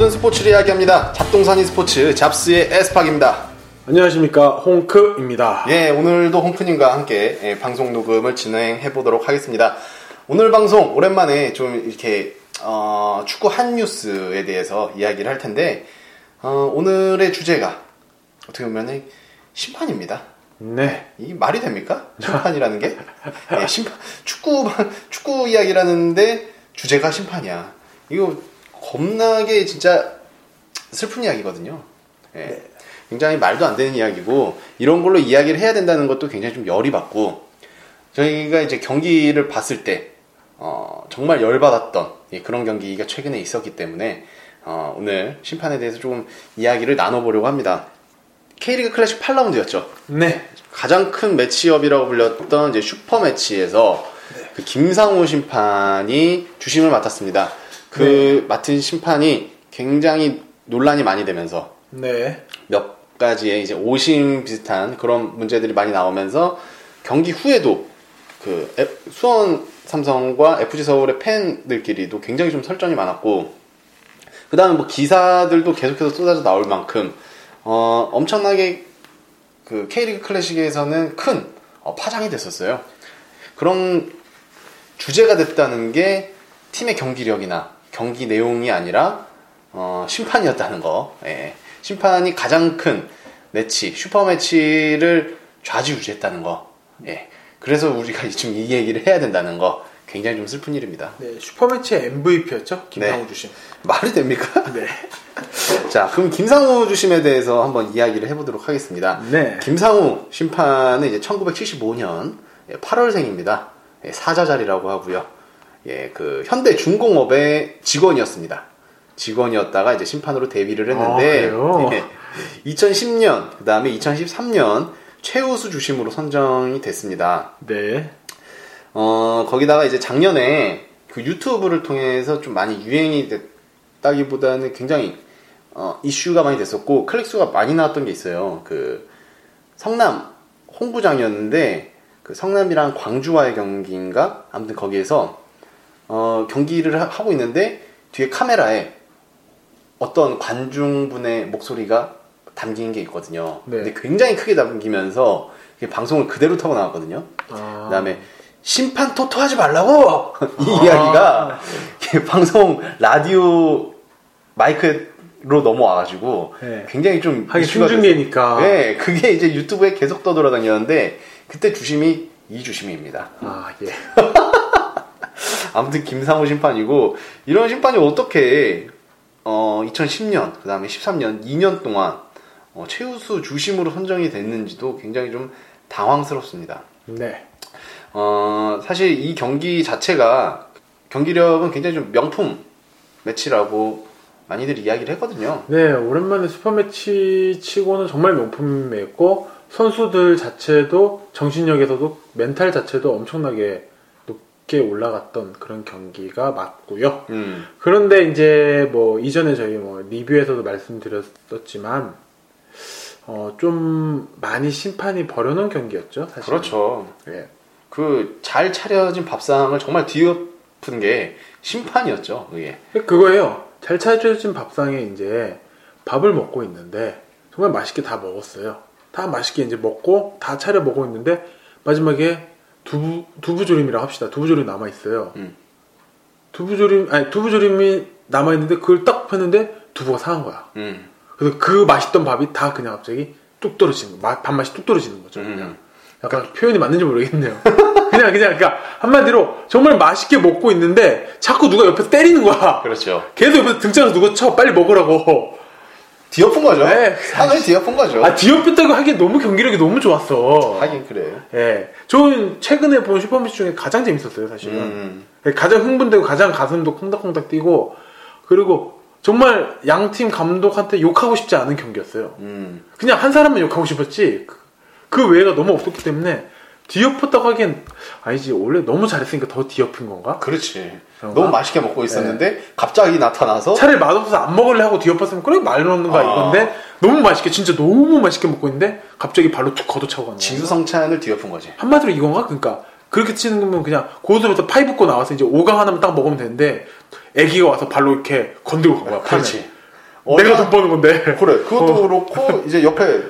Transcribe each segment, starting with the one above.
모든 스포츠를 이야기합니다. 잡동사니 스포츠 잡스의 에스팍입니다. 안녕하십니까 홍크입니다. 예, 오늘도 홍크님과 함께 예, 방송 녹음을 진행해 보도록 하겠습니다. 오늘 방송 오랜만에 좀 이렇게 어, 축구 한 뉴스에 대해서 이야기를 할 텐데 어, 오늘의 주제가 어떻게 보면 심판입니다. 네. 이 말이 됩니까? 심판이라는 게? 예, 심판, 축구, 축구 이야기라는데 주제가 심판이야. 이거 겁나게 진짜 슬픈 이야기거든요. 예. 굉장히 말도 안 되는 이야기고, 이런 걸로 이야기를 해야 된다는 것도 굉장히 좀 열이 받고, 저희가 이제 경기를 봤을 때, 어, 정말 열 받았던 예, 그런 경기가 최근에 있었기 때문에, 어, 오늘 심판에 대해서 조금 이야기를 나눠보려고 합니다. K리그 클래식 8라운드였죠. 네. 가장 큰 매치업이라고 불렸던 이제 슈퍼 매치에서 그 김상우 심판이 주심을 맡았습니다. 그 맡은 심판이 굉장히 논란이 많이 되면서 네. 몇 가지의 이제 오심 비슷한 그런 문제들이 많이 나오면서 경기 후에도 그 에- 수원 삼성과 FG 서울의 팬들끼리도 굉장히 좀 설전이 많았고 그 다음에 뭐 기사들도 계속해서 쏟아져 나올 만큼 어, 엄청나게 그 K리그 클래식에서는 큰 어, 파장이 됐었어요. 그런 주제가 됐다는 게 팀의 경기력이나 경기 내용이 아니라 어, 심판이었다는 거. 예. 심판이 가장 큰 매치, 슈퍼 매치를 좌지우지했다는 거. 예. 그래서 우리가 지금 이 얘기를 해야 된다는 거. 굉장히 좀 슬픈 일입니다. 네. 슈퍼매치의 MVP였죠. 김상우 네. 주심. 말이 됩니까? 네. 자, 그럼 김상우 주심에 대해서 한번 이야기를 해보도록 하겠습니다. 네. 김상우 심판은 이제 1975년 8월생입니다. 예, 사자자리라고 하고요. 예, 그 현대 중공업의 직원이었습니다. 직원이었다가 이제 심판으로 데뷔를 했는데 아? 예, 2010년 그다음에 2013년 최우수 주심으로 선정이 됐습니다. 네. 어, 거기다가 이제 작년에 그 유튜브를 통해서 좀 많이 유행이 됐다기보다는 굉장히 어, 이슈가 많이 됐었고 클릭수가 많이 나왔던 게 있어요. 그 성남 홍구장이었는데 그 성남이랑 광주와의 경기인가 아무튼 거기에서 어, 경기를 하- 하고 있는데 뒤에 카메라에 어떤 관중분의 목소리가 담긴 게 있거든요. 네. 근데 굉장히 크게 담기면서 방송을 그대로 타고 나왔거든요. 아. 그다음에 심판 토토하지 말라고 이 아. 이야기가 방송 라디오 마이크로 넘어와가지고 네. 굉장히 좀 하긴. 됐어요. 네, 그게 이제 유튜브에 계속 떠돌아다녔는데 그때 주심이 이 주심입니다. 아, 예. 아무튼 김상우 심판이고 이런 심판이 어떻게 어 2010년 그 다음에 13년 2년 동안 어, 최우수 주심으로 선정이 됐는지도 굉장히 좀 당황스럽습니다. 네. 어, 사실 이 경기 자체가 경기력은 굉장히 좀 명품 매치라고 많이들 이야기를 했거든요. 네, 오랜만에 슈퍼 매치 치고는 정말 명품이었고 선수들 자체도 정신력에서도 멘탈 자체도 엄청나게 높게 올라갔던 그런 경기가 맞고요. 음, 그런데 이제 뭐 이전에 저희 뭐 리뷰에서도 말씀드렸었지만 어 좀 많이 심판이 버려놓은 경기였죠, 사실. 그렇죠. 예. 그 잘 차려진 밥상을 정말 뒤엎은 게 심판이었죠. 그게. 그거예요. 잘 차려진 밥상에 이제 밥을 먹고 있는데 정말 맛있게 다 먹었어요. 다 맛있게 이제 먹고 다 차려 먹고 있는데 마지막에 두부 두부조림이라 합시다. 두부조림 남아 있어요. 음. 두부조림 아니 두부조림이 남아 있는데 그걸 딱 폈는데 두부가 상한 거야. 음, 그래서 그 맛있던 밥이 다 그냥 갑자기 뚝 떨어지는 거. 맛- 밥맛이 뚝 떨어지는 거죠. 그냥. 음. 약간 표현이 맞는지 모르겠네요. 그냥 그냥 그러니까 한마디로 정말 맛있게 먹고 있는데 자꾸 누가 옆에서 때리는 거야. 그렇죠. 계속 옆에서 등장해서 누가 쳐 빨리 먹으라고. 뒤엎은 거죠. 네. 상을 뒤엎은 거죠. 아 뒤엎였다고 하기엔 너무 경기력이 너무 좋았어. 하긴 그래요. 예, 저는 최근에 본 슈퍼매치 중에 가장 재밌었어요 사실은. 음, 예, 가장 흥분되고 가장 가슴도 콩닥콩닥 뛰고 그리고 정말 양 팀 감독한테 욕하고 싶지 않은 경기였어요. 음. 그냥 한 사람만 욕하고 싶었지 그, 그 외가 너무 없었기 때문에 뒤엎었다고 하기엔 아니지 원래 너무 잘했으니까 더 뒤엎은 건가? 그렇지. 그런가? 너무 맛있게 먹고 있었는데 갑자기 나타나서 차라리 맛없어서 안 먹을래 하고 뒤엎었으면 그래 말 놓는가 아. 이건데 너무 맛있게 진짜 너무 맛있게 먹고 있는데 갑자기 발로 툭 걷어차고 가는. 진수성찬을 뒤엎은 거지. 한마디로 이건가? 그러니까 그렇게 치는 거면 그냥 고수부터 파이 붓고 나와서 이제 오강 하나만 딱 먹으면 되는데 애기가 와서 발로 이렇게 건들고 간 거야. 그렇지. 내가 돈 버는 건데. 그래 그것도 어. 그렇고 이제 옆에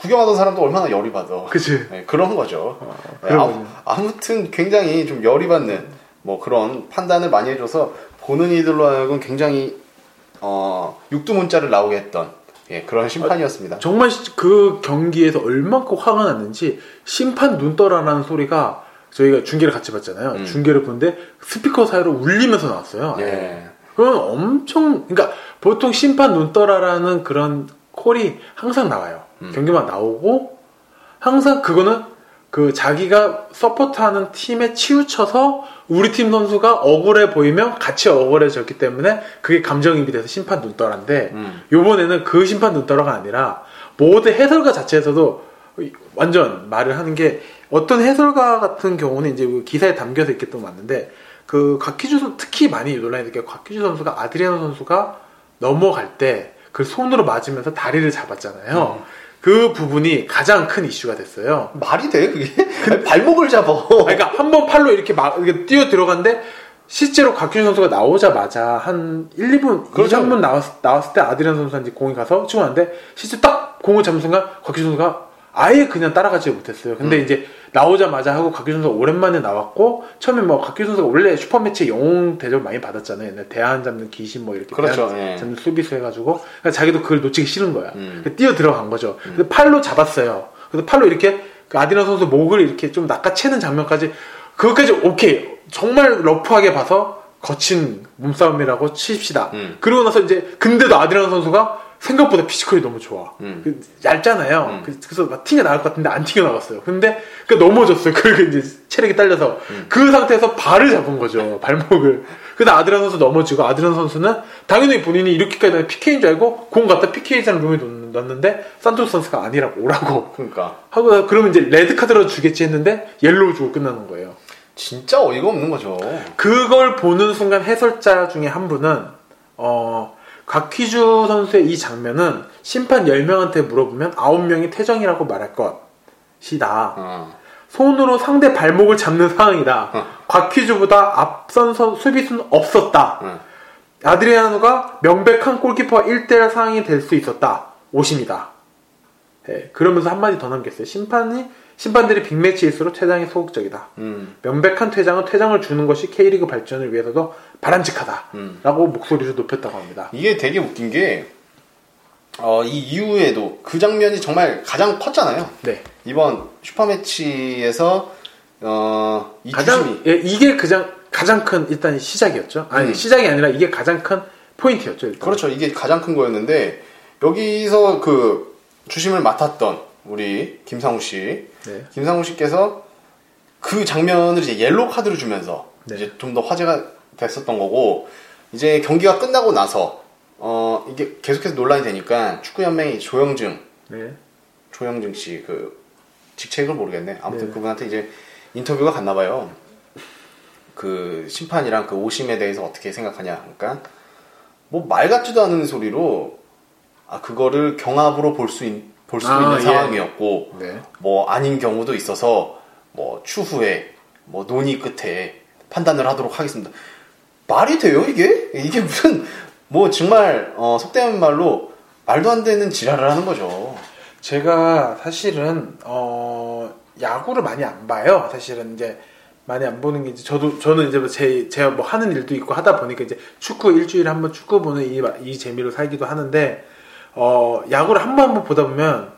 구경하던 사람도 얼마나 열이 받아. 그치. 네, 그런 거죠. 네, 그런 아. 아무튼 굉장히 좀 열이 받는 뭐 그런 판단을 많이 해줘서 보는 이들로 하여금 굉장히 어, 육두문자를 나오게 했던 예, 그런 심판이었습니다. 정말 시- 그 경기에서 얼만큼 화가 났는지 심판 눈 떠라라는 소리가 저희가 중계를 같이 봤잖아요. 음. 중계를 보는데 스피커 사이로 울리면서 나왔어요. 예. 그건 엄청 그러니까 보통 심판 눈 떠라라는 그런 콜이 항상 나와요. 음. 경기만 나오고 항상 그거는 그 자기가 서포트하는 팀에 치우쳐서 우리 팀 선수가 억울해 보이면 같이 억울해졌기 때문에 그게 감정이입이 돼서 심판 눈 떠라인데 음. 요번에는 그 심판 눈 떠라가 아니라 모든 해설가 자체에서도 완전 말을 하는 게 어떤 해설가 같은 경우는 이제 그 기사에 담겨서 있겠던 맞는데 그 곽희주 선수 특히 많이 논란이 되게 곽희주 선수가 아드리아노 선수가 넘어갈 때 그 손으로 맞으면서 다리를 잡았잖아요. 그 부분이 가장 큰 이슈가 됐어요. 말이 돼 그게? 발목을 잡아. 그러니까 한 번 팔로 이렇게 막 이렇게 뛰어 들어갔는데 실제로 곽규준 선수가 나오자마자 한 1, 2분, 그렇죠. 2, 3분 나왔, 나왔을 때 아드리안 선수한테 공이 가서 치고 나는데 실제 딱 공을 잡은 순간 곽규준 선수가 아예 그냥 따라가지 못했어요. 근데 음. 이제 나오자마자 하고 곽규준 선수가 오랜만에 나왔고 처음에 뭐 곽규준 선수가 원래 슈퍼매치 영웅 대접 많이 받았잖아요. 대안 잡는 귀신 뭐 이렇게 그렇죠, 대안 예. 잡는 수비수 해가지고 그러니까 자기도 그걸 놓치기 싫은 거야. 음. 그래서 뛰어 들어간 거죠. 근데 팔로 잡았어요. 그래서 팔로 이렇게 그 아디나 선수 목을 이렇게 좀 낚아채는 장면까지 그것까지 오케이 정말 러프하게 봐서 거친 몸싸움이라고 칩시다. 음. 그러고 나서 이제 근데도 아디나 선수가 생각보다 피지컬이 너무 좋아. 음. 그 얇잖아요. 음. 그- 그래서 막 튕겨 나갈 것 같은데 안 튕겨 나갔어요. 근데 그 넘어졌어요. 그리고 이제 체력이 딸려서 음. 그 상태에서 발을 잡은 거죠. 발목을. 그래서 아드리아노 선수 넘어지고 아드리아노 선수는 당연히 본인이 이렇게까지 PK인 줄 알고 공 갖다 PK자는 룸에 넣- 넣었는데 산토스 선수가 아니라고 오라고 그러니까 하고 그러면 이제 레드 카드로 주겠지 했는데 옐로우 주고 끝나는 거예요. 진짜 어이가 없는 거죠. 그걸 보는 순간 해설자 중에 한 분은 어 곽희주 선수의 이 장면은 심판 10명한테 물어보면 9명이 퇴장이라고 말할 것이다. 어. 손으로 상대 발목을 잡는 상황이다. 어. 곽희주보다 앞선 선- 수비수는 없었다. 어. 아드리아노가 명백한 골키퍼와 1대1 상황이 될 수 있었다. 오심이다. 예, 그러면서 한마디 더 남겼어요. 심판이, 심판들이 빅매치일수록 퇴장이 소극적이다. 음. 명백한 퇴장은 퇴장을 주는 것이 K리그 발전을 위해서도 바람직하다. 음. 라고 목소리를 높였다고 합니다. 이게 되게 웃긴 게, 어, 이 이후에도 그 장면이 정말 가장 컸잖아요. 네. 이번 슈퍼매치에서, 어, 이 가장. 예, 이게 가장, 가장 큰 일단 시작이었죠. 아니, 음. 시작이 아니라 이게 가장 큰 포인트였죠. 일단. 그렇죠. 이게 가장 큰 거였는데, 여기서 그 주심을 맡았던 우리 김상우 씨, 네. 김상우 씨께서 그 장면을 이제 옐로우 카드를 주면서 네. 이제 좀 더 화제가 됐었던 거고, 이제 경기가 끝나고 나서, 어, 이게 계속해서 논란이 되니까 축구연맹이 조영증, 네. 조영증 씨 그 직책을 모르겠네. 아무튼 네. 그분한테 이제 인터뷰가 갔나 봐요. 그 심판이랑 그 오심에 대해서 어떻게 생각하냐. 그러니까 뭐 말 같지도 않은 소리로 아 그거를 경합으로 볼 수 볼수 아, 있는 예. 상황이었고 네. 뭐 아닌 경우도 있어서 뭐 추후에 뭐 논의 끝에 판단을 하도록 하겠습니다. 말이 돼요 이게? 이게 무슨 뭐 정말 어, 속된 말로 말도 안 되는 지랄을 하는 거죠. 제가 사실은 어 야구를 많이 안 봐요. 사실은 이제 많이 안 보는 게 이제 저도 저는 이제 제 제가 뭐 하는 일도 있고 하다 보니까 이제 축구 일주일에 한 번 축구 보는 이, 이 재미로 살기도 하는데 어 야구를 한번한번 보다 보면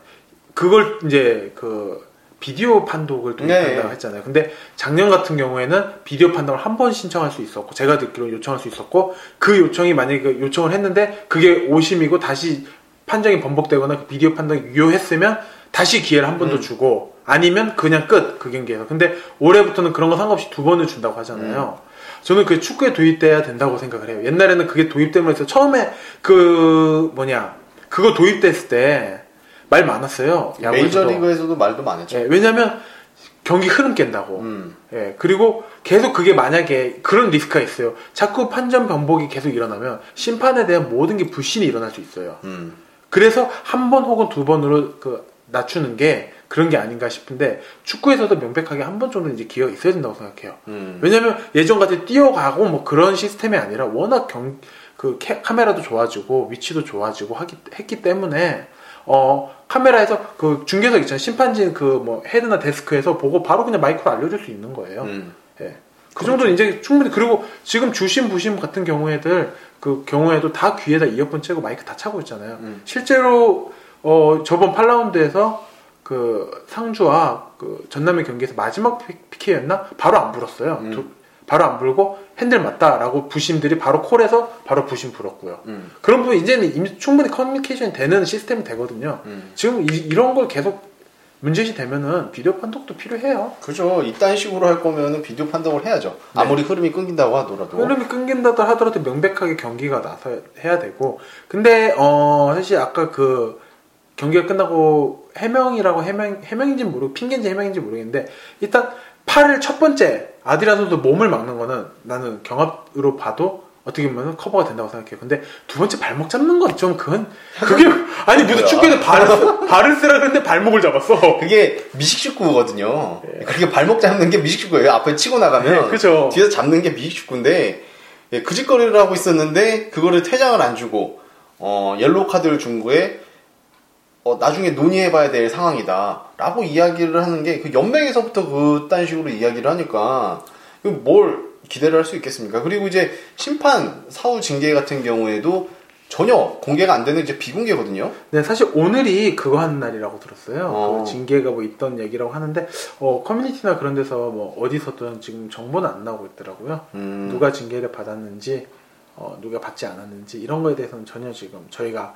그걸 이제 그 비디오 판독을 도입한다고 네. 했잖아요. 근데 작년 같은 경우에는 비디오 판독을 한 번 신청할 수 있었고 제가 듣기로 요청할 수 있었고 그 요청이 만약에 그 요청을 했는데 그게 오심이고 다시 판정이 번복되거나 그 비디오 판정이 유효했으면 다시 기회를 한 번더 음. 주고 아니면 그냥 끝 그 경기에서. 근데 올해부터는 그런 거 상관없이 두 번을 준다고 하잖아요. 저는 그게 축구에 도입돼야 된다고 생각을 해요. 옛날에는 그게 도입됨으로 해서 처음에 그 뭐냐 그거 도입됐을 때 말 많았어요. 메이저리그에서도 말도 많았죠. 예, 왜냐면 경기 흐름 깬다고. 음. 예, 그리고 계속 그게 만약에 그런 리스크가 있어요. 자꾸 판정 변복이 계속 일어나면 심판에 대한 모든 게 불신이 일어날 수 있어요. 음. 그래서 한 번 혹은 두 번으로 그 낮추는 게 그런 게 아닌가 싶은데 축구에서도 명백하게 한 번 정도 이제 기회가 있어야 된다고 생각해요. 음. 왜냐면 예전 같이 뛰어가고 뭐 그런 시스템이 아니라 워낙 경, 그 캐- 카메라도 좋아지고 위치도 좋아지고 하기, 했기 때문에 어 카메라에서 그 중계석 있잖아요 심판진 그 뭐 헤드나 데스크에서 보고 바로 그냥 마이크로 알려줄 수 있는 거예요. 음. 예. 그 정도는 이제 충분히 그리고 지금 주심 부심 같은 경우에들 그 경우에도 다 귀에다 이어폰 채고 마이크 다 차고 있잖아요. 음. 실제로 어 저번 8라운드에서 그 상주와 그 전남의 경기에서 마지막 피- PK였나 바로 안 불었어요. 음. 두- 바로 안 불고 핸들 맞다라고 부심들이 바로 콜해서 바로 부심 불었고요. 음. 그런 부분 이제는 이미 충분히 커뮤니케이션이 되는 시스템이 되거든요. 음. 지금 이, 런걸 계속 문제시 되면은 비디오 판독도 필요해요. 그죠. 이딴 식으로 할 거면은 비디오 판독을 해야죠. 네. 아무리 흐름이 끊긴다고 하더라도. 흐름이 끊긴다도 하더라도 명백하게 경기가 나서 해야 되고 근데 어 사실 아까 그 경기가 끝나고 해명이라고 해명 해명인지 모르고 핑계인지 해명인지 모르겠는데 일단 팔을 첫 번째 아디라스도 몸을 막는 거는 나는 경합으로 봐도 어떻게 보면 커버가 된다고 생각해요. 근데 두 번째 발목 잡는 건 좀 그건 그게 아니 무슨 축구에서 발을 쓰- 발을 쓰라 그랬는데 발목을 잡았어. 그게 미식축구거든요. 그렇게 발목 잡는 게 미식축구예요. 앞에 치고 나가면 네, 그죠. 뒤에서 잡는 게 미식축구인데 예, 그 짓거리를 하고 있었는데 그거를 퇴장을 안 주고 어, 옐로우 카드를 준 거에 어, 나중에 논의해봐야 될 상황이다 라고 이야기를 하는 게 그 연맹에서부터 그딴 식으로 이야기를 하니까 뭘 기대를 할 수 있겠습니까? 그리고 이제 심판 사후 징계 같은 경우에도 전혀 공개가 안 되는 이제 비공개거든요. 네, 사실 오늘이 그거 하는 날이라고 들었어요. 어. 그 징계가 뭐 있던 얘기라고 하는데, 어, 커뮤니티나 그런 데서 뭐 어디서든 지금 정보는 안 나오고 있더라고요. 음, 누가 징계를 받았는지, 어, 누가 받지 않았는지, 이런 거에 대해서는 전혀 지금 저희가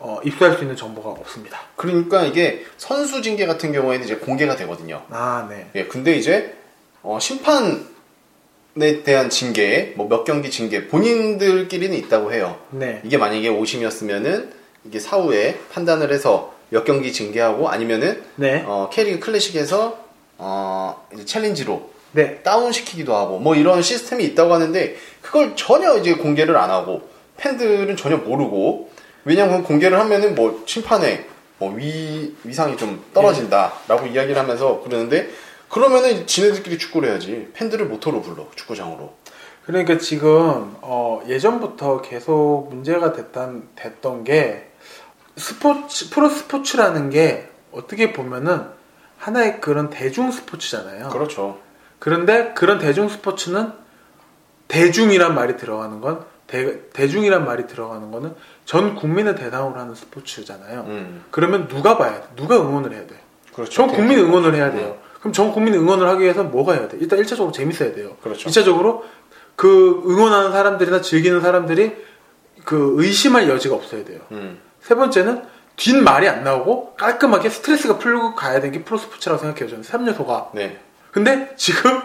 어, 입수할 수 있는 정보가 없습니다. 그러니까 이게 선수 징계 같은 경우에는 이제 공개가 되거든요. 아, 네. 예, 근데 이제 어, 심판에 대한 징계, 뭐 몇 경기 징계 본인들끼리는 있다고 해요. 네. 이게 만약에 오심이었으면은 이게 사후에 판단을 해서 몇 경기 징계하고 아니면은 네. 어, K리그 클래식에서 어, 이제 챌린지로 네. 다운 시키기도 하고 뭐 이런 시스템이 있다고 하는데 그걸 전혀 이제 공개를 안 하고 팬들은 전혀 모르고 왜냐면 공개를 하면은 뭐 심판에 뭐 위, 위상이 좀 떨어진다라고 이야기를 하면서 그러는데 그러면은 지네들끼리 축구를 해야지. 팬들을 모토로 불러 축구장으로. 그러니까 지금 어, 예전부터 계속 문제가 됐던, 됐던 게 스포츠 프로 스포츠라는 게 어떻게 보면은 하나의 그런 대중 스포츠잖아요. 그렇죠. 그런데 그런 대중 스포츠는 대중이란 말이 들어가는 건 대, 대중이란 말이 들어가는 거는 전 국민을 대상으로 하는 스포츠잖아요. 음 그러면 누가 봐야 돼? 누가 응원을 해야 돼? 그렇죠 전 국민 응원을 해야 돼요. 그럼 전 국민 응원을 하기 위해서 뭐가 해야 돼? 일단 1차적으로 재밌어야 돼요. 그렇죠 2차적으로 그 응원하는 사람들이나 즐기는 사람들이 그 의심할 여지가 없어야 돼요. 음 세 번째는 뒷말이 안 나오고 깔끔하게 스트레스가 풀고 가야 되는 게 프로스포츠라고 생각해요. 저는 3요소가. 네 근데 지금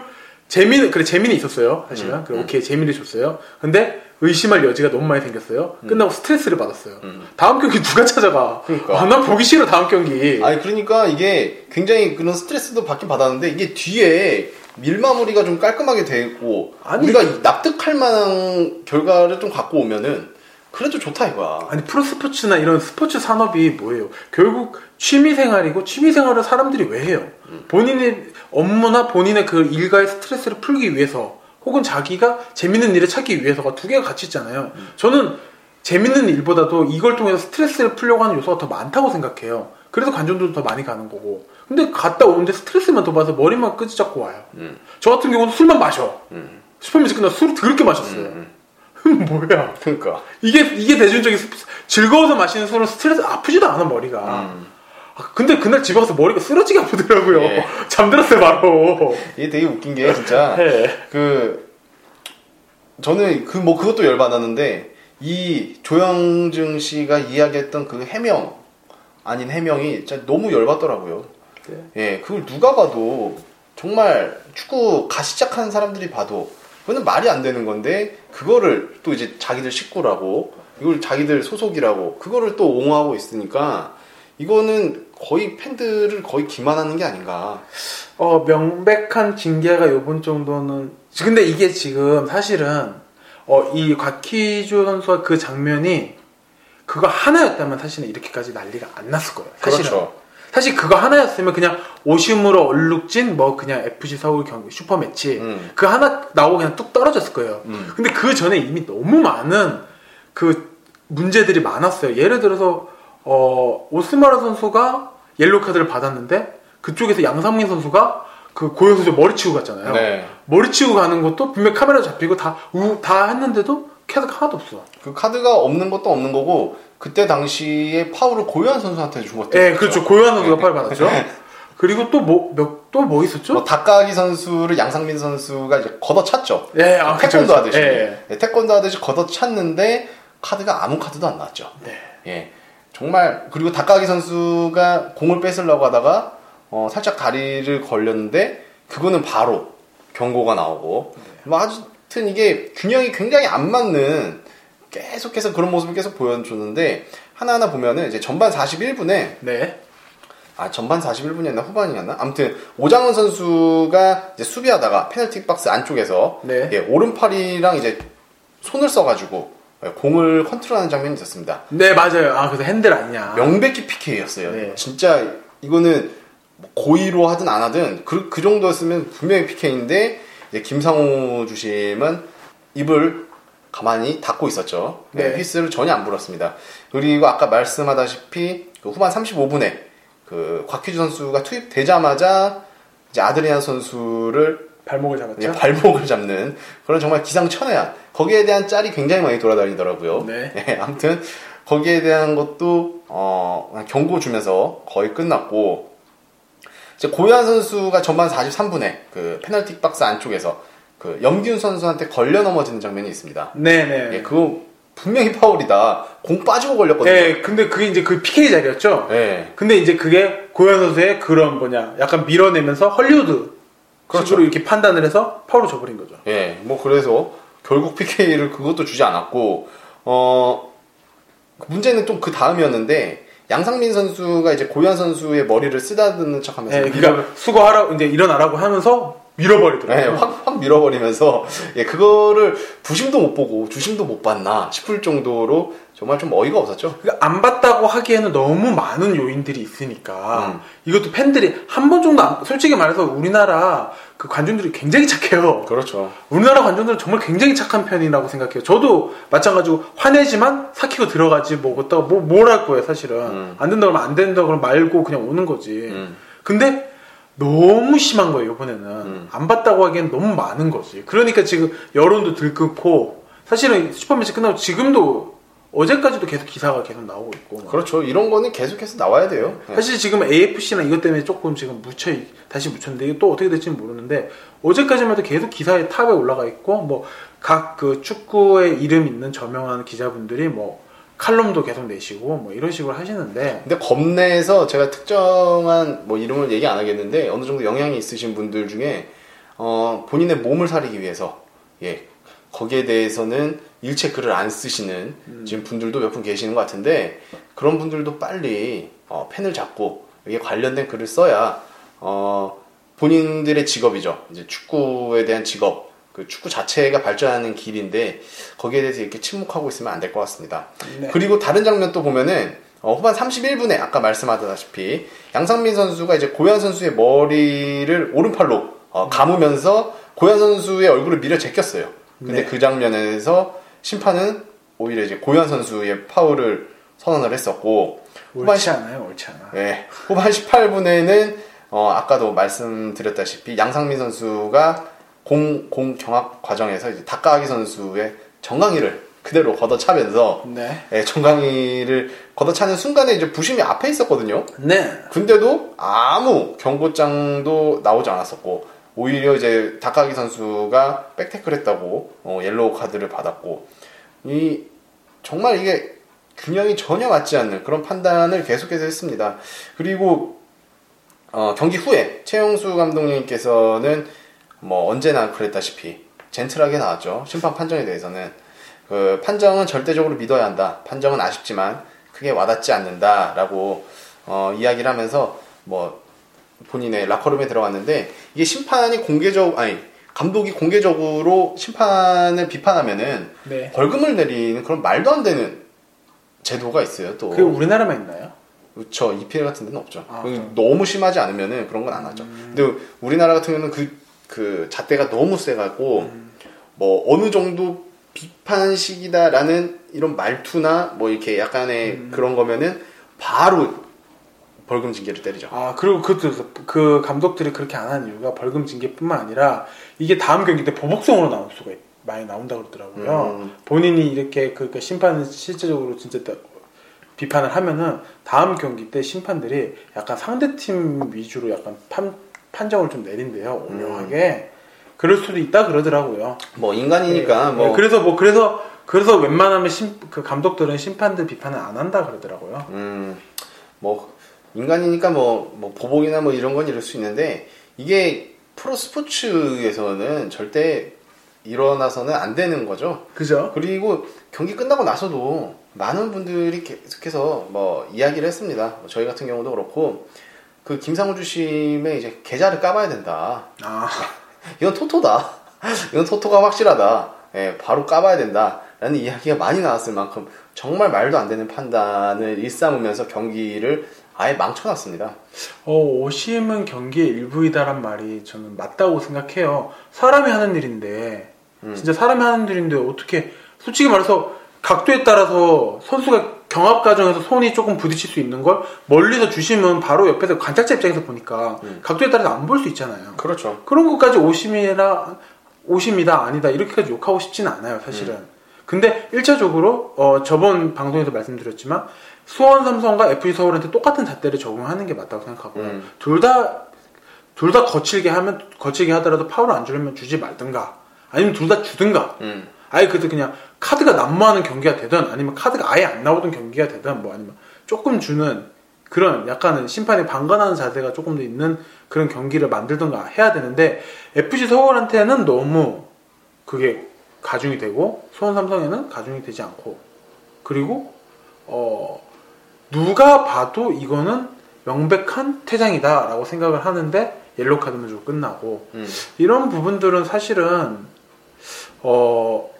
재미는 그래 재미는 있었어요 사실은 음, 그래 음. 오케이 재미를 줬어요 근데 의심할 여지가 너무 많이 생겼어요 끝나고 스트레스를 받았어요 음. 다음 경기 누가 찾아가 그러니까. 아, 난 보기 싫어 다음 경기 아니 그러니까 이게 굉장히 그런 스트레스도 받긴 받았는데 이게 뒤에 밀마무리가 좀 깔끔하게 되고 아니. 우리가 납득할 만한 결과를 좀 갖고 오면은 그래도 좋다 이거야. 아니 프로스포츠나 이런 스포츠 산업이 뭐예요 결국 취미생활이고 취미생활을 사람들이 왜 해요 본인의 업무나 본인의 그 일가의 스트레스를 풀기 위해서 혹은 자기가 재밌는 일을 찾기 위해서가 두 개가 같이 있잖아요 저는 재밌는 일보다도 이걸 통해서 스트레스를 풀려고 하는 요소가 더 많다고 생각해요. 그래서 관중들도 더 많이 가는 거고. 근데 갔다 오는데 스트레스만 더 받아서 머리만 끄지잡고 와요. 음. 저 같은 경우는 술만 마셔. 음. 슈퍼매치 끝나 술을 그렇게 마셨어요. 음, 뭐야. 그러니까. 이게, 이게 대중적인 스- 즐거워서 마시는 술은 스트레스 아프지도 않아, 머리가. 음. 아, 근데 그날 집에 가서 머리가 쓰러지게 아프더라고요. 예. 잠들었어요, 바로. 이게 되게 웃긴 게 진짜 네. 그 저는 그 뭐 그것도 열받았는데 이 조영증 씨가 이야기했던 그 해명 아닌 해명이 진짜 너무 열받더라고요. 네. 예, 그걸 누가 봐도 정말 축구 가 시작하는 사람들이 봐도 그거는 말이 안 되는 건데 그거를 또 이제 자기들 식구라고 이걸 자기들 소속이라고 그거를 또 옹호하고 있으니까 이거는 거의 팬들을 거의 기만하는 게 아닌가. 어, 명백한 징계가 요번 정도는. 근데 이게 지금 사실은, 어, 이 곽희주 선수와 그 장면이 그거 하나였다면 사실은 이렇게까지 난리가 안 났을 거예요. 사실은. 그렇죠. 사실 그거 하나였으면 그냥 오심으로 얼룩진 뭐 그냥 FC 서울 경기 슈퍼매치 음. 그 하나 나오고 그냥 뚝 떨어졌을 거예요. 음. 근데 그 전에 이미 너무 많은 그 문제들이 많았어요. 예를 들어서 어, 오스마르 선수가 옐로 카드를 받았는데 그쪽에서 양상민 선수가 그 고현 선수 머리 치고 갔잖아요. 네. 머리 치고 가는 것도 분명 카메라 잡히고 다, 우, 다 했는데도 카드가 하나도 없어. 그 카드가 없는 것도 없는 거고 그때 당시에 파울을 고요한 선수한테 준 것도 예, 있었죠. 그렇죠. 고현 선수가 팔 받았죠. 그리고 또 뭐, 몇, 또 뭐 있었죠? 뭐 닭가기 선수를 양상민 선수가 이제 걷어찼죠. 예, 아, 그쵸, 태권도 그쵸. 하듯이 예. 네, 태권도 하듯이 걷어찼는데 카드가 아무 카드도 안 나왔죠. 네. 예, 정말 그리고 닭가기 선수가 공을 뺏으려고 하다가 어, 살짝 다리를 걸렸는데 그거는 바로 경고가 나오고 뭐 하여튼 이게 균형이 굉장히 안 맞는 계속해서 그런 모습을 계속 보여주는데 하나하나 보면은 이제 전반 41분에 네. 아 전반 41분이었나 후반이었나 아무튼 오장원 선수가 이제 수비하다가 페널티 박스 안쪽에서 네. 예, 오른팔이랑 이제 손을 써가지고 예, 공을 컨트롤하는 장면이 있었습니다. 네, 맞아요. 아, 그래서 핸들 아니냐. 명백히 PK였어요. 네. 진짜 이거는 뭐 고의로 하든 안 하든 그, 그 정도였으면 분명히 PK인데 이제 김상호 주심은 입을 가만히 닫고 있었죠. 네, 네. 휘스를 전혀 안 불었습니다. 그리고 아까 말씀하다시피 그 후반 35분에 그 곽휘주 선수가 투입되자마자 이제 아드리안 선수를 발목을 잡았죠. 이제 발목을 잡는 그런 정말 기상천외한 거기에 대한 짤이 굉장히 많이 돌아다니더라고요. 네. 아무튼 거기에 대한 것도 어, 경고 주면서 거의 끝났고 이제 고현 선수가 전반 43분에 그 페널티 박스 안쪽에서 그 염기훈 선수한테 걸려 넘어지는 장면이 있습니다. 네네. 예, 그거 분명히 파울이다. 공 빠지고 걸렸거든요. 네, 근데 그게 이제 그 PK 자리였죠. 예. 근데 이제 그게 고현 선수의 그런 뭐냐, 약간 밀어내면서 헐리우드 그렇죠. 식으로 이렇게 판단을 해서 파울을 줘버린 거죠. 예, 뭐 그래서 결국 PK를 그것도 주지 않았고 어 문제는 좀 그 다음이었는데 양상민 선수가 이제 고현 선수의 머리를 쓰다듬는 척하면서 네, 그러니까 수고하라고 이제 일어나라고 하면서 밀어버리더라고요. 예, 확, 확 밀어버리면서 예, 그거를 부심도 못 보고 주심도 못 봤나 싶을 정도로 정말 좀 어이가 없었죠. 그러니까 안 봤다고 하기에는 너무 많은 요인들이 있으니까 음. 이것도 팬들이 한 번 정도 안- 솔직히 말해서 우리나라 그 관중들이 굉장히 착해요. 그렇죠. 우리나라 관중들은 정말 굉장히 착한 편이라고 생각해요. 저도 마찬가지고 화내지만 삭히고 들어가지 뭐 그렇다고 뭐, 뭘할 거예요 사실은 음. 안 된다 그러면 안 된다 그러면 말고 그냥 오는 거지. 음. 근데 너무 심한 거예요 이번에는 음. 안 봤다고 하기엔 너무 많은 거지. 그러니까 지금 여론도 들끓고 사실은 슈퍼매치 끝나고 지금도 어제까지도 계속 기사가 계속 나오고 있고 막. 그렇죠. 이런 거는 계속해서 나와야 돼요. 예. 사실 지금 AFC나 이것 때문에 조금 지금 묻혀 다시 묻혔는데 이게 또 어떻게 될지는 모르는데 어제까지만 해도 계속 기사의 탑에 올라가 있고 뭐 각 그 축구에 이름 있는 저명한 기자분들이 뭐 칼럼도 계속 내시고 뭐 이런 식으로 하시는데 근데 겁내에서 제가 특정한 뭐 이름을 얘기 안 하겠는데 어느 정도 영향이 있으신 분들 중에 어, 본인의 몸을 사리기 위해서 예 거기에 대해서는 일체 글을 안 쓰시는 지금 분들도 몇 분 계시는 것 같은데 그런 분들도 빨리 어, 펜을 잡고 이게 관련된 글을 써야 어, 본인들의 직업이죠 이제 축구에 대한 직업 그 축구 자체가 발전하는 길인데 거기에 대해서 이렇게 침묵하고 있으면 안 될 것 같습니다. 네. 그리고 다른 장면 또 보면은 어, 후반 31분에 아까 말씀하다시피 양상민 선수가 이제 고현 선수의 머리를 오른팔로 어, 감으면서 고현 선수의 얼굴을 밀어 제꼈어요. 근데 네. 그 장면에서 심판은 오히려 이제 고현 선수의 파울을 선언을 했었고 후반 옳지 않아요 옳지 않아 네, 후반 18분에는 어, 아까도 말씀드렸다시피 양상민 선수가 공, 공 경합 과정에서 이제 닭가기 선수의 정강이를 그대로 걷어차면서 네. 예, 정강이를 걷어차는 순간에 이제 부심이 앞에 있었거든요. 네. 근데도 아무 경고장도 나오지 않았었고 오히려 이제 다카하기 선수가 백태클 했다고 어, 옐로우 카드를 받았고 이 정말 이게 균형이 전혀 맞지 않는 그런 판단을 계속해서 했습니다. 그리고 어, 경기 후에 최용수 감독님께서는 뭐 언제나 그랬다시피 gentle하게 나왔죠. 심판 판정에 대해서는 그 판정은 절대적으로 믿어야 한다. 판정은 아쉽지만 크게 와닿지 않는다라고 어, 이야기를 하면서 뭐 본인의 라커룸에 들어갔는데 이게 심판이 공개적 아니 감독이 공개적으로 심판을 비판하면은 네. 벌금을 내리는 그런 말도 안 되는 제도가 있어요. 또 그게 우리나라만 있나요? 그렇죠. EPL 같은 데는 없죠. 아, 그 너무 심하지 않으면은 그런 건 안 하죠. 근데 우리나라 같은 경우는 그, 그 잣대가 너무 세갖고 뭐 어느 정도 비판식이다라는 이런 말투나 뭐 이렇게 약간의 그런 거면은 바로 벌금 징계를 때리죠. 아 그리고 그, 그 감독들이 그렇게 안 하는 이유가 벌금 징계뿐만 아니라 이게 다음 경기 때 보복성으로 나올 수가 있- 많이 나온다 그러더라고요. 음. 본인이 이렇게 그, 그 심판을 실제적으로 진짜 또 비판을 하면은 다음 경기 때 심판들이 약간 상대 팀 위주로 약간 판, 판정을 좀 내린대요. 오묘하게. 그럴 수도 있다 그러더라고요. 뭐 인간이니까 네, 뭐 그래서 뭐 그래서 그래서 웬만하면 심, 그 감독들은 심판들 비판을 안 한다 그러더라고요. 음, 뭐 인간이니까 뭐, 뭐 보복이나 뭐 이런 건 이럴 수 있는데 이게 프로 스포츠에서는 절대 일어나서는 안 되는 거죠. 그죠? 그리고 경기 끝나고 나서도 많은 분들이 계속해서 뭐 이야기를 했습니다. 뭐 저희 같은 경우도 그렇고 그 김상우 주심의 이제 계좌를 까봐야 된다. 아, 이건 토토다. 이건 토토가 확실하다. 예, 바로 까봐야 된다. 라는 이야기가 많이 나왔을 만큼 정말 말도 안 되는 판단을 일삼으면서 경기를 아예 망쳐놨습니다. 어, 오심은 경기의 일부이다란 말이 저는 맞다고 생각해요. 사람이 하는 일인데, 음. 진짜 사람이 하는 일인데 어떻게, 솔직히 말해서 각도에 따라서 선수가 경합 과정에서 손이 조금 부딪힐 수 있는 걸 멀리서 주시면 바로 옆에서 관찰자 입장에서 보니까 음. 각도에 따라서 안 볼 수 있잖아요. 그렇죠. 그런 것까지 오심이라 오심이다 아니다 이렇게까지 욕하고 싶지는 않아요 사실은. 음. 근데 1차적으로 어, 저번 방송에서 말씀드렸지만 수원 삼성과 FC 서울한테 똑같은 잣대를 적용하는 게 맞다고 생각하고요. 음. 둘다 둘 다 거칠게 하면 거칠게 하더라도 파울을 안 주려면 주지 말든가 아니면 둘 다 주든가 음. 아예 그래서 그냥 카드가 난무하는 경기가 되든 아니면 카드가 아예 안 나오던 경기가 되든 뭐 아니면 조금 주는 그런 약간은 심판에 방관하는 자세가 조금 더 있는 그런 경기를 만들던가 해야 되는데 FC 서울한테는 너무 그게 가중이 되고 수원 삼성에는 가중이 되지 않고 그리고 어 누가 봐도 이거는 명백한 퇴장이다라고 생각을 하는데 옐로 카드만 주고 끝나고 음. 이런 부분들은 사실은 어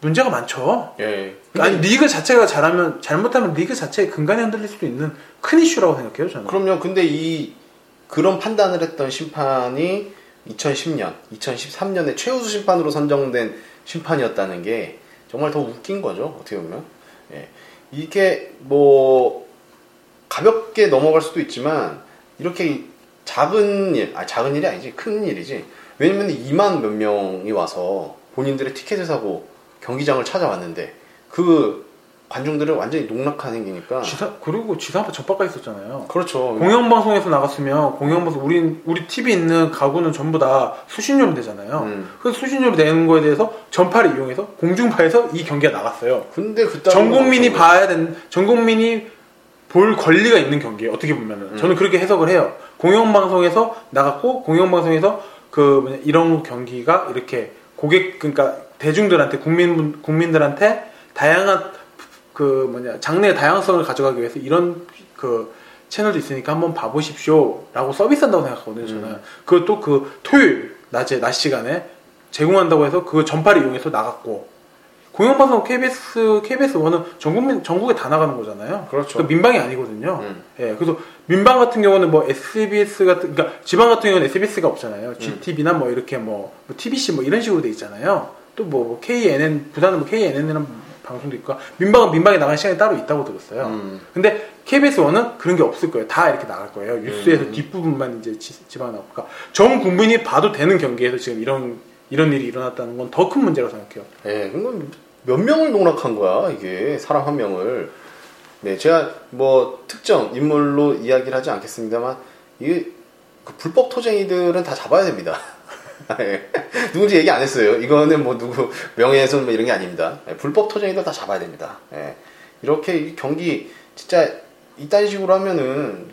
문제가 많죠. 예. 아니 리그 자체가 잘하면 잘못하면 리그 자체의 근간이 흔들릴 수도 있는 큰 이슈라고 생각해요 저는. 그럼요. 근데 이 그런 판단을 했던 심판이 2010년, 2013년에 최우수 심판으로 선정된 심판이었다는 게 정말 더 웃긴 거죠. 어떻게 보면. 예. 이게 뭐 가볍게 넘어갈 수도 있지만 이렇게 작은 일, 아 작은 일이 아니지 큰 일이지. 왜냐면 2만 몇 명이 와서 본인들의 티켓을 사고 경기장을 찾아왔는데 그 관중들을 완전히 농락한 행위니까. 지사 그리고 지사한테 접박가 있었잖아요. 그렇죠. 공영 방송에서 나갔으면 공영 방송 우리 우리 TV 있는 가구는 전부 다 수신료로 되잖아요. 음. 그 수신료로 내는 거에 대해서 전파를 이용해서 공중파에서 이 경기가 나갔어요. 근데 그때 전 국민이 봐야 되는 전 국민이 볼 권리가 있는 경기예요. 어떻게 보면은 음. 저는 그렇게 해석을 해요. 공영 방송에서 나갔고 공영 방송에서 그 뭐냐, 이런 경기가 이렇게 고객 그러니까 대중들한테 국민 국민들한테 다양한 그 뭐냐 장르의 다양성을 가져가기 위해서 이런 그 채널도 있으니까 한번 봐보십시오라고 서비스한다고 생각하거든요. 저는 음. 그것도 그 토요일 낮에 낮 시간에 제공한다고 해서 그 전파를 이용해서 나갔고 공영방송 KBS KBS 1은 전국민 전국에 다 나가는 거잖아요. 그렇죠. 그 민방이 아니거든요. 음. 예, 그래서 민방 같은 경우는 뭐 SBS 같은, 그러니까 지방 같은 경우는 SBS가 없잖아요. GTV나 뭐 이렇게 뭐, 뭐 TBC 뭐 이런 식으로 돼 있잖아요. 또 뭐 KNN, 부산은 뭐 KNN이라는 방송도 있고, 민방은 민방에 나가는 시간이 따로 있다고 들었어요. 음. 근데 KBS 1은 그런 게 없을 거예요. 다 이렇게 나갈 거예요. 뉴스에서 음. 뒷부분만 이제 지, 지방 나올까. 전 국민이 봐도 되는 경기에서 지금 이런 이런 일이 일어났다는 건 더 큰 문제라고 생각해요. 예, 그건 몇 명을 농락한 거야, 이게. 사람 한 명을. 네, 제가 뭐 특정 인물로 이야기를 하지 않겠습니다만, 이게 그 불법 토쟁이들은 다 잡아야 됩니다. 예. 누군지 얘기 안 했어요. 이거는 뭐 누구 명예훼손 뭐 이런 게 아닙니다. 예, 불법 토쟁이들 다 잡아야 됩니다. 예. 이렇게 이 경기 진짜 이딴 식으로 하면은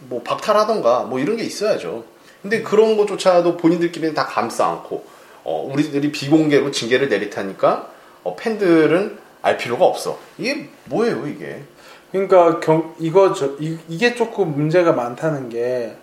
뭐 박탈하던가 뭐 이런 게 있어야죠. 근데 그런 것조차도 본인들끼리는 다 감싸 안고 어, 우리들이 비공개로 징계를 내리타니까 어, 팬들은 알 필요가 없어. 이게 뭐예요, 이게? 그러니까 경, 이거 저 이, 이게 조금 문제가 많다는 게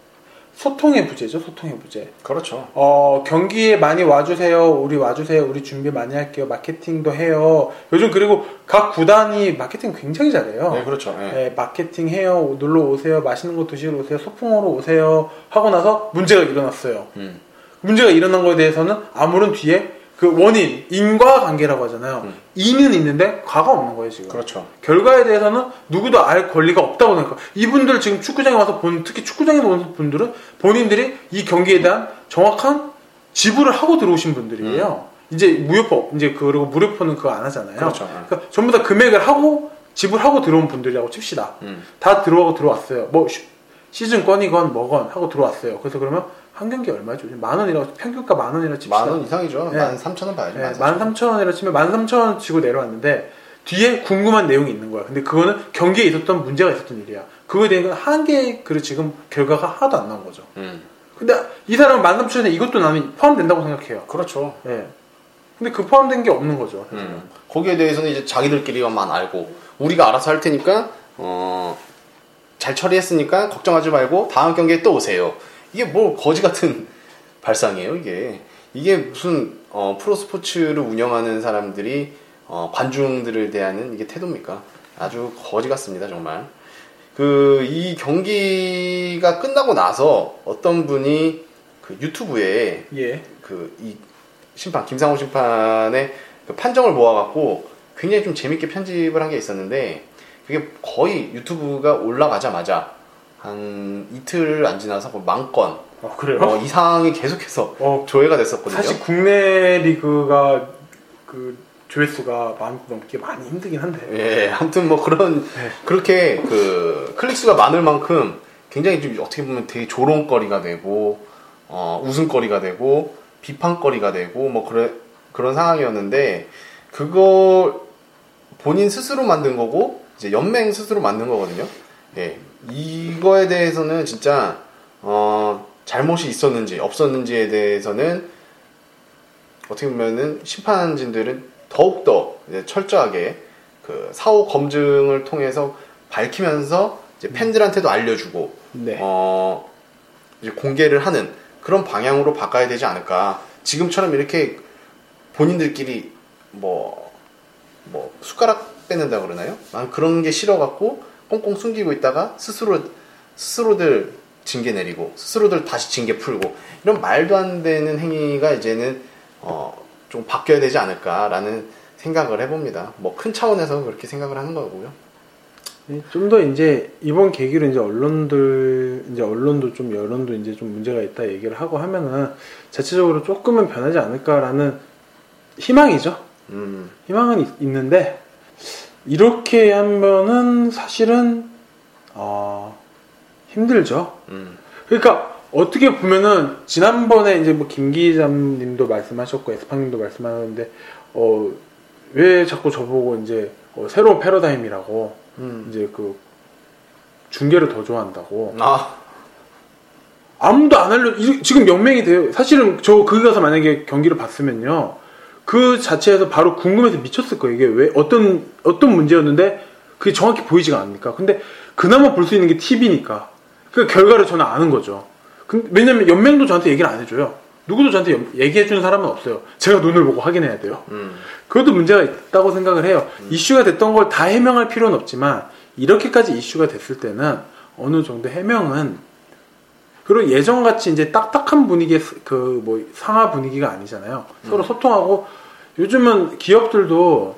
소통의 부재죠. 소통의 부재. 그렇죠. 어, 경기에 많이 와주세요. 우리 와주세요. 우리 준비 많이 할게요. 마케팅도 해요. 요즘 그리고 각 구단이 마케팅 굉장히 잘해요. 네, 그렇죠. 예. 네, 마케팅 해요. 놀러 오세요. 맛있는 거 드시러 오세요. 소풍하러 오세요. 하고 나서 문제가 일어났어요. 음. 문제가 일어난 거에 대해서는 아무런 뒤에 그 원인 인과 관계라고 하잖아요. 음. 인은 있는데 과가 없는 거예요 지금. 그렇죠. 결과에 대해서는 누구도 알 권리가 없다고 생각해요. 이분들 지금 축구장에 와서 본 특히 축구장에 오는 분들은 본인들이 이 경기에 대한 정확한 지불을 하고 들어오신 분들이에요. 이제 무효법 이제 그리고 무료표는 그거 안 하잖아요. 음. 그렇죠. 그러니까 전부 다 금액을 하고 지불하고 들어온 분들이라고 칩시다. 음. 다 들어가고 들어왔어요. 뭐 시- 시즌권이건 뭐건 하고 들어왔어요. 그래서 그러면 한 경기 얼마죠? 만 원이라고 평균가 만 원이라고 칩시다. 만원 이상이죠. 네. 만 삼천 원 봐야죠. 네, 만 삼천 원. 13,000원이라 치면 13,000원 치고 내려왔는데 뒤에 궁금한 내용이 있는 거야. 근데 그거는 경기에 있었던 문제가 있었던 일이야. 그거에 대한 건 한 개의 그 지금 결과가 하나도 안 나온 거죠. 음. 근데 이 사람은 13,000원에 이것도 나는 포함된다고 생각해요. 그렇죠. 예. 근데 그 포함된 게 없는 거죠. 음. 거기에 대해서는 이제 자기들끼리만 알고 우리가 알아서 할 테니까 어, 잘 처리했으니까 걱정하지 말고 다음 경기에 또 오세요. 이게 뭐 거지 같은 발상이에요 이게. 이게 무슨 어, 프로 스포츠를 운영하는 사람들이 어, 관중들을 대하는 이게 태도입니까? 아주 거지 같습니다 정말. 그 이 경기가 끝나고 나서 어떤 분이 그 유튜브에 예. 그이 심판 김상호 심판의 그 판정을 모아갖고 굉장히 좀 재밌게 편집을 한 게 있었는데 그게 거의 유튜브가 올라가자마자 한 이틀 안 지나서 뭐만 건, 어, 그래요? 어, 이상이 계속해서 어, 조회가 됐었거든요. 사실 국내 리그가 그 조회수가 만 넘기 많이 힘들긴 한데. 예, 아무튼 뭐 그런 네. 그렇게 그 클릭수가 많을 만큼 굉장히 좀 어떻게 보면 되게 조롱거리가 되고 어, 웃음거리가 되고 비판거리가 되고 뭐 그래 그런 상황이었는데 그걸 본인 스스로 만든 거고 이제 연맹 스스로 만든 거거든요. 예, 이거에 대해서는 진짜 어, 잘못이 있었는지 없었는지에 대해서는 어떻게 보면은 심판진들은 더욱더 이제 철저하게 그 사후 검증을 통해서 밝히면서 이제 팬들한테도 알려주고 네. 어 이제 공개를 하는 그런 방향으로 바꿔야 되지 않을까. 지금처럼 이렇게 본인들끼리 뭐, 뭐, 숟가락 빼낸다 그러나요? 난 그런 게 싫어갖고 꽁꽁 숨기고 있다가 스스로, 스스로들 징계 내리고, 스스로들 다시 징계 풀고, 이런 말도 안 되는 행위가 이제는, 어, 좀 바뀌어야 되지 않을까라는 생각을 해봅니다. 뭐 큰 차원에서 그렇게 생각을 하는 거고요. 좀 더 이제 이번 계기로 이제 언론들 이제 언론도 좀 여론도 이제 좀 문제가 있다 얘기를 하고 하면은 자체적으로 조금은 변하지 않을까라는 희망이죠. 음, 희망은 있, 는데 이렇게 하면은 사실은 어, 힘들죠. 음, 그러니까 어떻게 보면은 지난번에 이제 뭐 김기자님도 말씀하셨고 에스팡님도 말씀하셨는데 어, 왜 자꾸 저보고 이제 어, 새로운 패러다임이라고 음. 이제 그 중계를 더 좋아한다고. 아, 아무도 안 알려 이- 지금 연맹이 돼요. 사실은 저 거기 가서 만약에 경기를 봤으면요 그 자체에서 바로 궁금해서 미쳤을 거예요. 이게 왜 어떤 어떤 문제였는데 그게 정확히 보이지가 않으니까. 근데 그나마 볼 수 있는 게 TV니까. 그 결과를 저는 아는 거죠. 근- 왜냐면 연맹도 저한테 얘기를 안 해줘요. 누구도 저한테 연- 얘기해 주는 사람은 없어요. 제가 눈을 보고 확인해야 돼요. 음, 그것도 문제가 있다고 생각을 해요. 이슈가 됐던 걸 다 해명할 필요는 없지만 이렇게까지 이슈가 됐을 때는 어느 정도 해명은 그리고 예전같이 이제 딱딱한 분위기의 그 뭐 상하 분위기가 아니잖아요. 서로 소통하고 요즘은 기업들도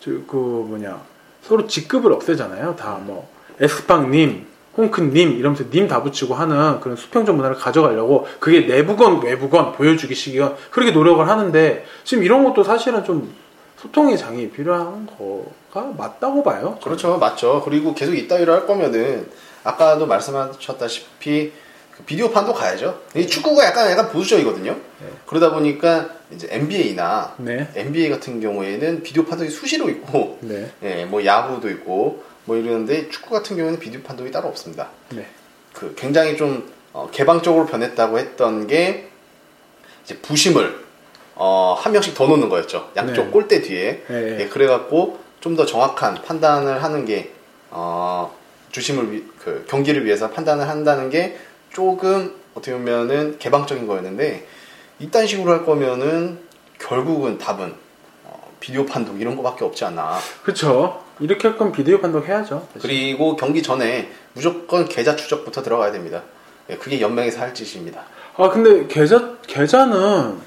저그 뭐냐 서로 직급을 없애잖아요. 다뭐 에스팡님, 홍크님 이러면서 님 다 붙이고 하는 그런 수평적 문화를 가져가려고 그게 내부건 외부건 보여주기식이건 그렇게 노력을 하는데 지금 이런 것도 사실은 좀 소통의 장이 필요한 거가 맞다고 봐요. 그렇죠, 맞죠. 그리고 계속 이따위로 할 거면은 아까도 말씀하셨다시피 그 비디오판도 가야죠. 이 축구가 약간 약간 보수적이거든요. 그러다 보니까 이제 NBA나 네. NBA 같은 경우에는 비디오 판독이 수시로 있고, 네. 예, 뭐 야구도 있고, 뭐 이러는데 축구 같은 경우에는 비디오 판독이 따로 없습니다. 네. 그 굉장히 좀 어, 개방적으로 변했다고 했던 게 이제 부심을 어, 한 명씩 더 놓는 거였죠. 양쪽 네. 골대 뒤에. 네. 예, 그래갖고 좀 더 정확한 판단을 하는 게 어, 주심을 위- 그 경기를 위해서 판단을 한다는 게 조금 어떻게 보면은 개방적인 거였는데 이딴 식으로 할 거면은 결국은 답은 어, 비디오 판독 이런 거밖에 없지 않나. 그렇죠. 이렇게 할 건 비디오 판독 해야죠. 사실. 그리고 경기 전에 무조건 계좌 추적부터 들어가야 됩니다. 예, 그게 연맹에서 할 짓입니다. 아 근데 계좌 계좌는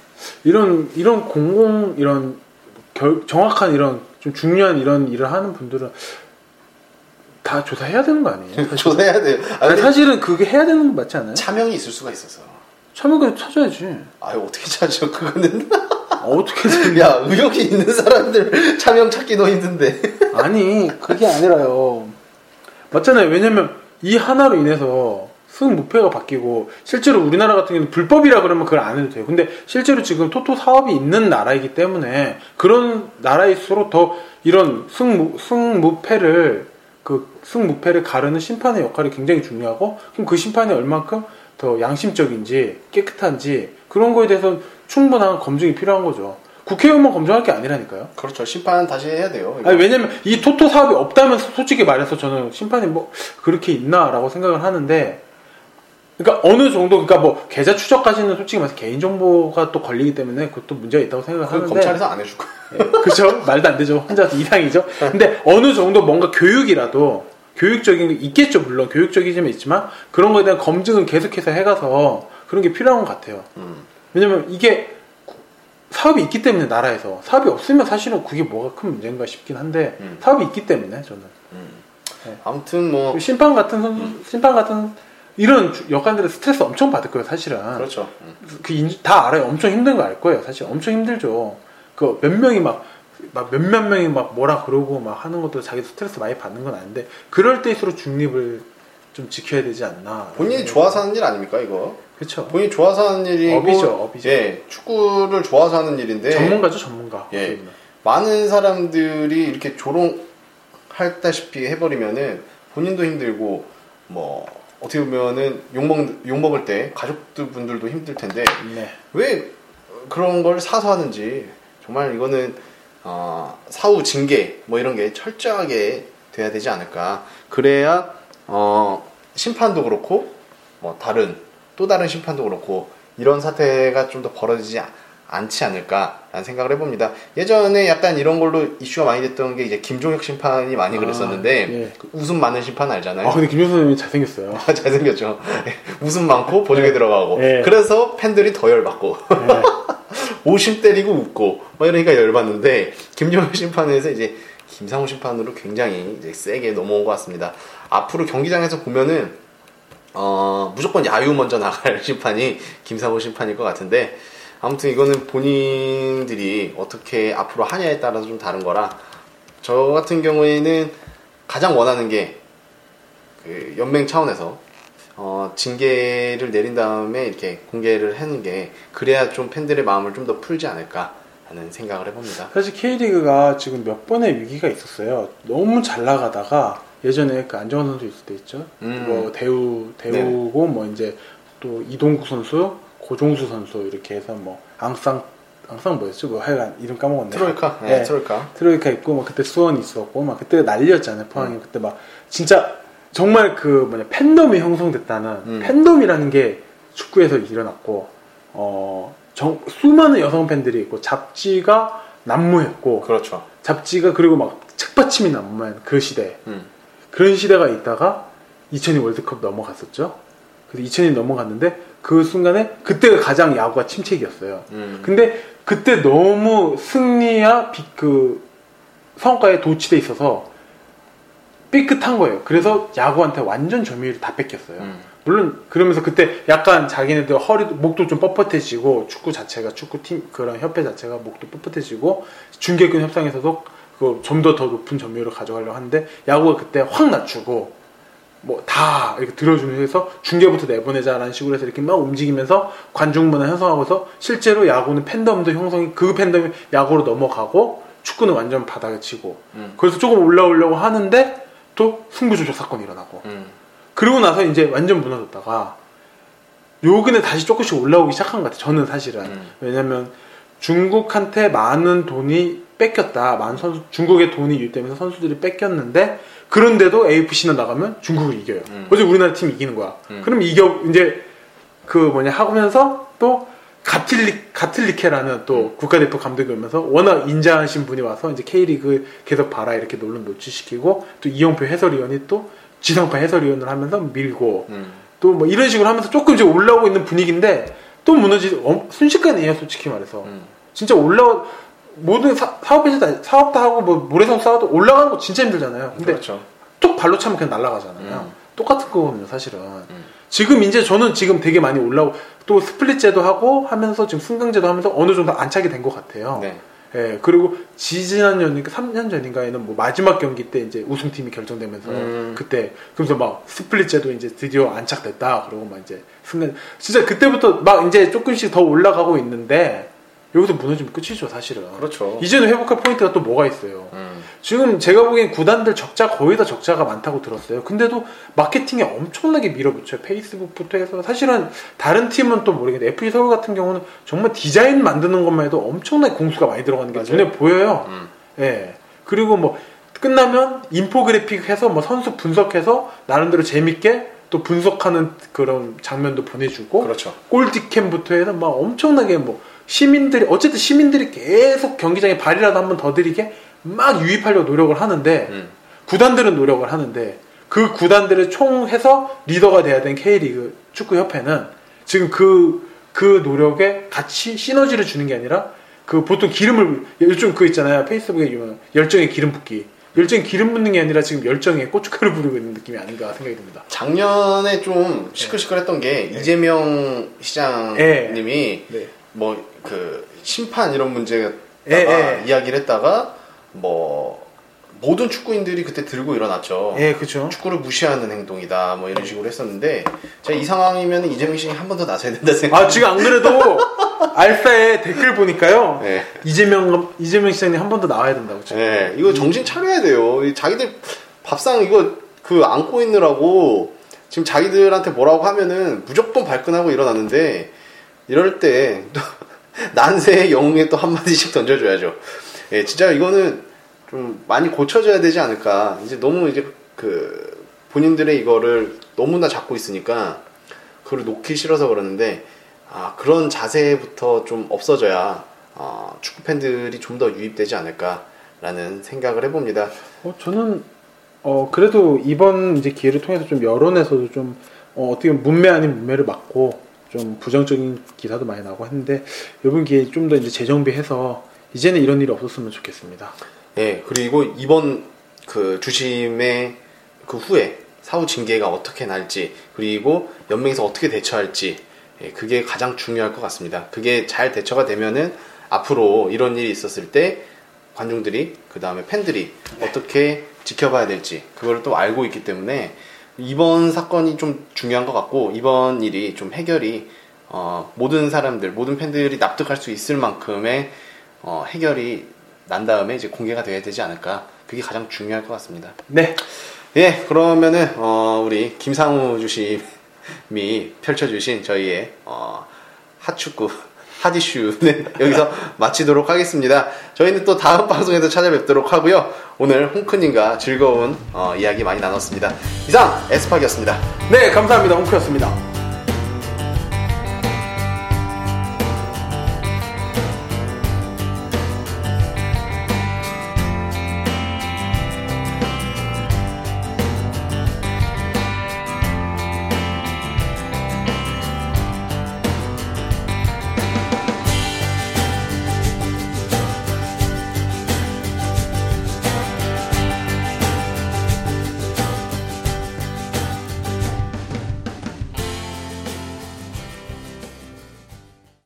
이런 이런 공공 이런 결- 정확한 이런 좀 중요한 이런 일을 하는 분들은 다 조사해야 되는 거 아니에요? 사실? 조사해야 돼요. 아, 아니, 사실은 그게 해야 되는 거 맞지 않아요? 차명이 있을 수가 있어서. 참여가 찾아야지. 아유 어떻게 찾죠 그거는? 아, 어떻게든 야 의욕이 있는 사람들 차명 찾기도 힘든데. 아니 그게 아니라요. 맞잖아요. 왜냐면 이 하나로 인해서 승무패가 바뀌고 실제로 우리나라 같은 경우는 불법이라 그러면 그걸 안 해도 돼요. 근데 실제로 지금 토토 사업이 있는 나라이기 때문에 그런 나라일수록 더 이런 승무 승무패를 그 승무패를 가르는 심판의 역할이 굉장히 중요하고 그럼 그 심판이 얼만큼 더 양심적인지 깨끗한지 그런 거에 대해서 충분한 검증이 필요한 거죠. 국회의원만 검증할 게 아니라니까요. 그렇죠 심판 다시 해야 돼요. 아니 왜냐면 이 토토 사업이 없다면 솔직히 말해서 저는 심판이 뭐 그렇게 있나라고 생각을 하는데 그러니까 어느 정도 그러니까 뭐 계좌 추적까지는 솔직히 말해서 개인 정보가 또 걸리기 때문에 그것도 문제가 있다고 생각을 하는데 검찰에서 안 해줄 거예요. 그렇죠? 말도 안 되죠. 혼자 이상이죠. 근데 어느 정도 뭔가 교육이라도 교육적인 게 있겠죠 물론. 교육적이지만 있지만 그런 거에 대한 검증은 계속해서 해가서 그런 게 필요한 것 같아요. 음. 왜냐면 이게 사업이 있기 때문에 나라에서. 사업이 없으면 사실은 그게 뭐가 큰 문제인가 싶긴 한데 음. 사업이 있기 때문에 저는. 아무튼 뭐 심판 같은 선수 심판 같은 이런 주- 역할들의 스트레스 엄청 받을 거예요 사실은 그렇죠. 음. 그다 알아요 엄청 힘든 거 알 거예요 사실 엄청 힘들죠 그 몇 명이 막 막 몇몇 명이 막 뭐라 그러고 막 하는 것도 자기 스트레스 많이 받는 건 아닌데 그럴 때일수록 중립을 좀 지켜야 되지 않나 본인이 좋아서 하는 일 아닙니까 이거? 그렇죠 본인이 좋아서 하는 일이고 업이죠, 업이죠. 예, 축구를 좋아서 하는 일인데 전문가죠 전문가 예. 많은 사람들이 이렇게 조롱 할다시피 해버리면은 본인도 힘들고 뭐 어떻게 보면은 욕먹 욕먹을 때 가족들 분들도 힘들 텐데 네. 왜 그런 걸 사서 하는지 정말 이거는 어, 사후 징계 뭐 이런 게 철저하게 돼야 되지 않을까 그래야 어, 심판도 그렇고 뭐 다른 또 다른 심판도 그렇고 이런 사태가 좀 더 벌어지지 아- 않지 않을까라는 생각을 해봅니다. 예전에 약간 이런 걸로 이슈가 많이 됐던 게 이제 김종혁 심판이 많이 아, 그랬었는데 예. 그 웃음 많은 심판 알잖아요. 아 근데 김효선 선생님이 잘생겼어요 잘생겼죠. 웃음 많고 보조개 들어가고. 네. 그래서 팬들이 더 열받고. 오심 때리고 웃고. 막 이러니까 열받는데, 김정일 심판에서 이제 김상우 심판으로 굉장히 이제 세게 넘어온 것 같습니다. 앞으로 경기장에서 보면은, 어, 무조건 야유 먼저 나갈 심판이 김상우 심판일 것 같은데, 아무튼 이거는 본인들이 어떻게 앞으로 하냐에 따라서 좀 다른 거라, 저 같은 경우에는 가장 원하는 게, 그 연맹 차원에서 어, 징계를 내린 다음에 이렇게 공개를 하는 게 그래야 좀 팬들의 마음을 좀 더 풀지 않을까 하는 생각을 해봅니다. 사실 K리그가 지금 몇 번의 위기가 있었어요. 너무 잘 나가다가 예전에 그 안정환 선수 있을 때 있죠. 음. 뭐 대우 대우고 뭐 이제 또 이동국 선수, 고종수 선수 이렇게 해서 뭐 앙상 앙상 뭐였죠? 뭐 하여간 이름 까먹었네. 트로이카, 네, 네. 트로이카. 트로이카 있고 뭐 그때 수원 있었고 막 그때 난리였잖아요. 포항이 그때 막 진짜 정말 그 뭐냐 팬덤이 형성됐다는 음. 팬덤이라는 게 축구에서 일어났고 어 정- 수많은 여성 팬들이 있고 잡지가 난무했고 그렇죠. 잡지가 그리고 막 책받침이 난무한 그 시대 음. 그런 시대가 있다가 2002 월드컵 넘어갔었죠. 그래서 2002 넘어갔는데 그 순간에 그때가 가장 야구가 침체기였어요. 음. 근데 그때 너무 승리야 비- 그 성과에 도취돼 있어서 삐끗한 거예요. 그래서 야구한테 완전 점유율을 다 뺏겼어요. 음. 물론 그러면서 그때 약간 자기네들 허리 목도 좀 뻣뻣해지고 축구 자체가 축구 팀 그런 협회 자체가 목도 뻣뻣해지고 중계권 협상에서도 그 좀 더 더 높은 점유율을 가져가려고 하는데 야구가 그때 확 낮추고 뭐 다 이렇게 들어주는 해서 중계부터 내보내자라는 식으로 해서 이렇게 막 움직이면서 관중 문화 형성하고서 실제로 야구는 팬덤도 형성이 그 팬덤이 야구로 넘어가고 축구는 완전 바닥에 치고 음. 그래서 조금 올라오려고 하는데 또 승부조작 사건이 일어나고 음. 그러고 나서 이제 완전 무너졌다가 요근에 다시 조금씩 올라오기 시작한 것 같아요. 저는 사실은 음. 왜냐면 중국한테 많은 돈이 뺏겼다. 많은 선수 중국의 돈이 유입되면서 선수들이 뺏겼는데 그런데도 AFC는 나가면 중국을 이겨요. 음. 어제 우리나라 팀 이기는 거야. 음. 그럼 이겨 이제 그 뭐냐 하면서 또 가틀리 가틀리케라는 또 음. 국가대표 감독이 오면서 워낙 인자하신 분이 와서 이제 K리그 계속 봐라 이렇게 논문 노출시키고 또 이영표 해설위원이 또 지상파 해설위원을 하면서 밀고 음. 또뭐 이런 식으로 하면서 조금 이제 올라오고 있는 분위기인데 또 무너지 어, 순식간이에요 솔직히 말해서 음. 진짜 올라 모든 사, 사업에서 다, 사업도 하고 뭐 모래성 쌓아도 올라가는 거 진짜 힘들잖아요 근데 그렇죠. 뚝 발로 차면 그냥 날아가잖아요 음. 똑같은 거거든요 사실은 지금 이제 저는 지금 되게 많이 올라오고 또 스플릿제도 하고 하면서 지금 승강제도 하면서 어느 정도 안착이 된 것 같아요 네. 예, 그리고 지지난년, 3년 전인가에는 뭐 마지막 경기 때 이제 우승팀이 결정되면서 음. 그때 그래서 막 스플릿제도 이제 드디어 안착됐다. 그러고 막 이제 순간 진짜 그때부터 막 이제 조금씩 더 올라가고 있는데 여기서 무너지면 끝이죠, 사실은. 그렇죠. 이제는 회복할 포인트가 또 뭐가 있어요. 음. 지금 제가 보기엔 구단들 적자 거의 다 적자가 많다고 들었어요. 근데도 마케팅에 엄청나게 밀어붙여요. 페이스북부터 해서 사실은 다른 팀은 또 모르겠는데 FC 서울 같은 경우는 정말 디자인 만드는 것만 해도 엄청나게 공수가 많이 들어가는 게 맞아요. 눈에 보여요. 음. 예. 그리고 뭐 끝나면 인포그래픽 해서 뭐 선수 분석해서 나름대로 재밌게 또 분석하는 그런 장면도 보내주고 그렇죠. 골디캠부터 해서 막 엄청나게 뭐 시민들이 어쨌든 시민들이 계속 경기장에 발이라도 한 번 더 들이게 막 유입하려고 노력을 하는데 음. 구단들은 노력을 하는데 그 구단들을 총해서 리더가 돼야 되는 K리그 축구협회는 지금 그, 그 노력에 같이 시너지를 주는 게 아니라 그 보통 기름을 요즘 그 있잖아요 페이스북에 유명한 열정에 기름 붓기 열정에 기름 붓는 게 아니라 지금 열정에 고춧가루 부리고 있는 느낌이 아닌가 생각이 듭니다. 작년에 좀 시끌시끌했던 게 이재명 시장님이 네. 뭐 그 심판 이런 문제가 예, 예. 이야기를 했다가 뭐 모든 축구인들이 그때 들고 일어났죠. 예, 그렇죠. 축구를 무시하는 행동이다 뭐 이런 식으로 했었는데 제가 이 상황이면 이재명 시장이 한번 더 나서야 된다 생각. 아 지금 안 그래도 알파에 댓글 보니까요 네. 이재명 이재명 시장님 한 번 더 나와야 된다고 지금. 네, 이거 정신 차려야 돼요. 이 자기들 밥상 이거 그 안고 있느라고 지금 자기들한테 뭐라고 하면은 무조건 발끈하고 일어났는데 이럴 때 또 난세의 영웅에 또 한마디씩 던져줘야죠. 예, 진짜 이거는 좀 많이 고쳐져야 되지 않을까. 이제 너무 이제 그 본인들의 이거를 너무나 잡고 있으니까 그걸 놓기 싫어서 그러는데 아, 그런 자세부터 좀 없어져야 아, 축구 팬들이 좀 더 유입되지 않을까라는 생각을 해봅니다. 어, 저는 어 그래도 이번 이제 기회를 통해서 좀 여론에서도 좀 어, 어떻게 보면 문매 아닌 문매를 막고 좀 부정적인 기사도 많이 나오고 했는데 이번 기회에 좀 더 이제 재정비해서 이제는 이런 일이 없었으면 좋겠습니다. 예, 그리고 이번 그 주심의 그 후에 사후 징계가 어떻게 날지 그리고 연맹에서 어떻게 대처할지 예, 그게 가장 중요할 것 같습니다. 그게 잘 대처가 되면은 앞으로 이런 일이 있었을 때 관중들이 그 다음에 팬들이 어떻게 지켜봐야 될지 그걸 또 알고 있기 때문에 이번 사건이 좀 중요한 것 같고 이번 일이 좀 해결이 어, 모든 사람들 모든 팬들이 납득할 수 있을 만큼의 어, 해결이 난 다음에 이제 공개가 돼야 되지 않을까 그게 가장 중요할 것 같습니다. 네, 예, 그러면은 어, 우리 김상우 주심이 펼쳐주신 저희의 어, 핫축구 핫이슈는 여기서 마치도록 하겠습니다. 저희는 또 다음 방송에서 찾아뵙도록 하고요. 오늘 홍크님과 즐거운 어, 이야기 많이 나눴습니다. 이상 에스팍이었습니다. 네 감사합니다. 홍크였습니다.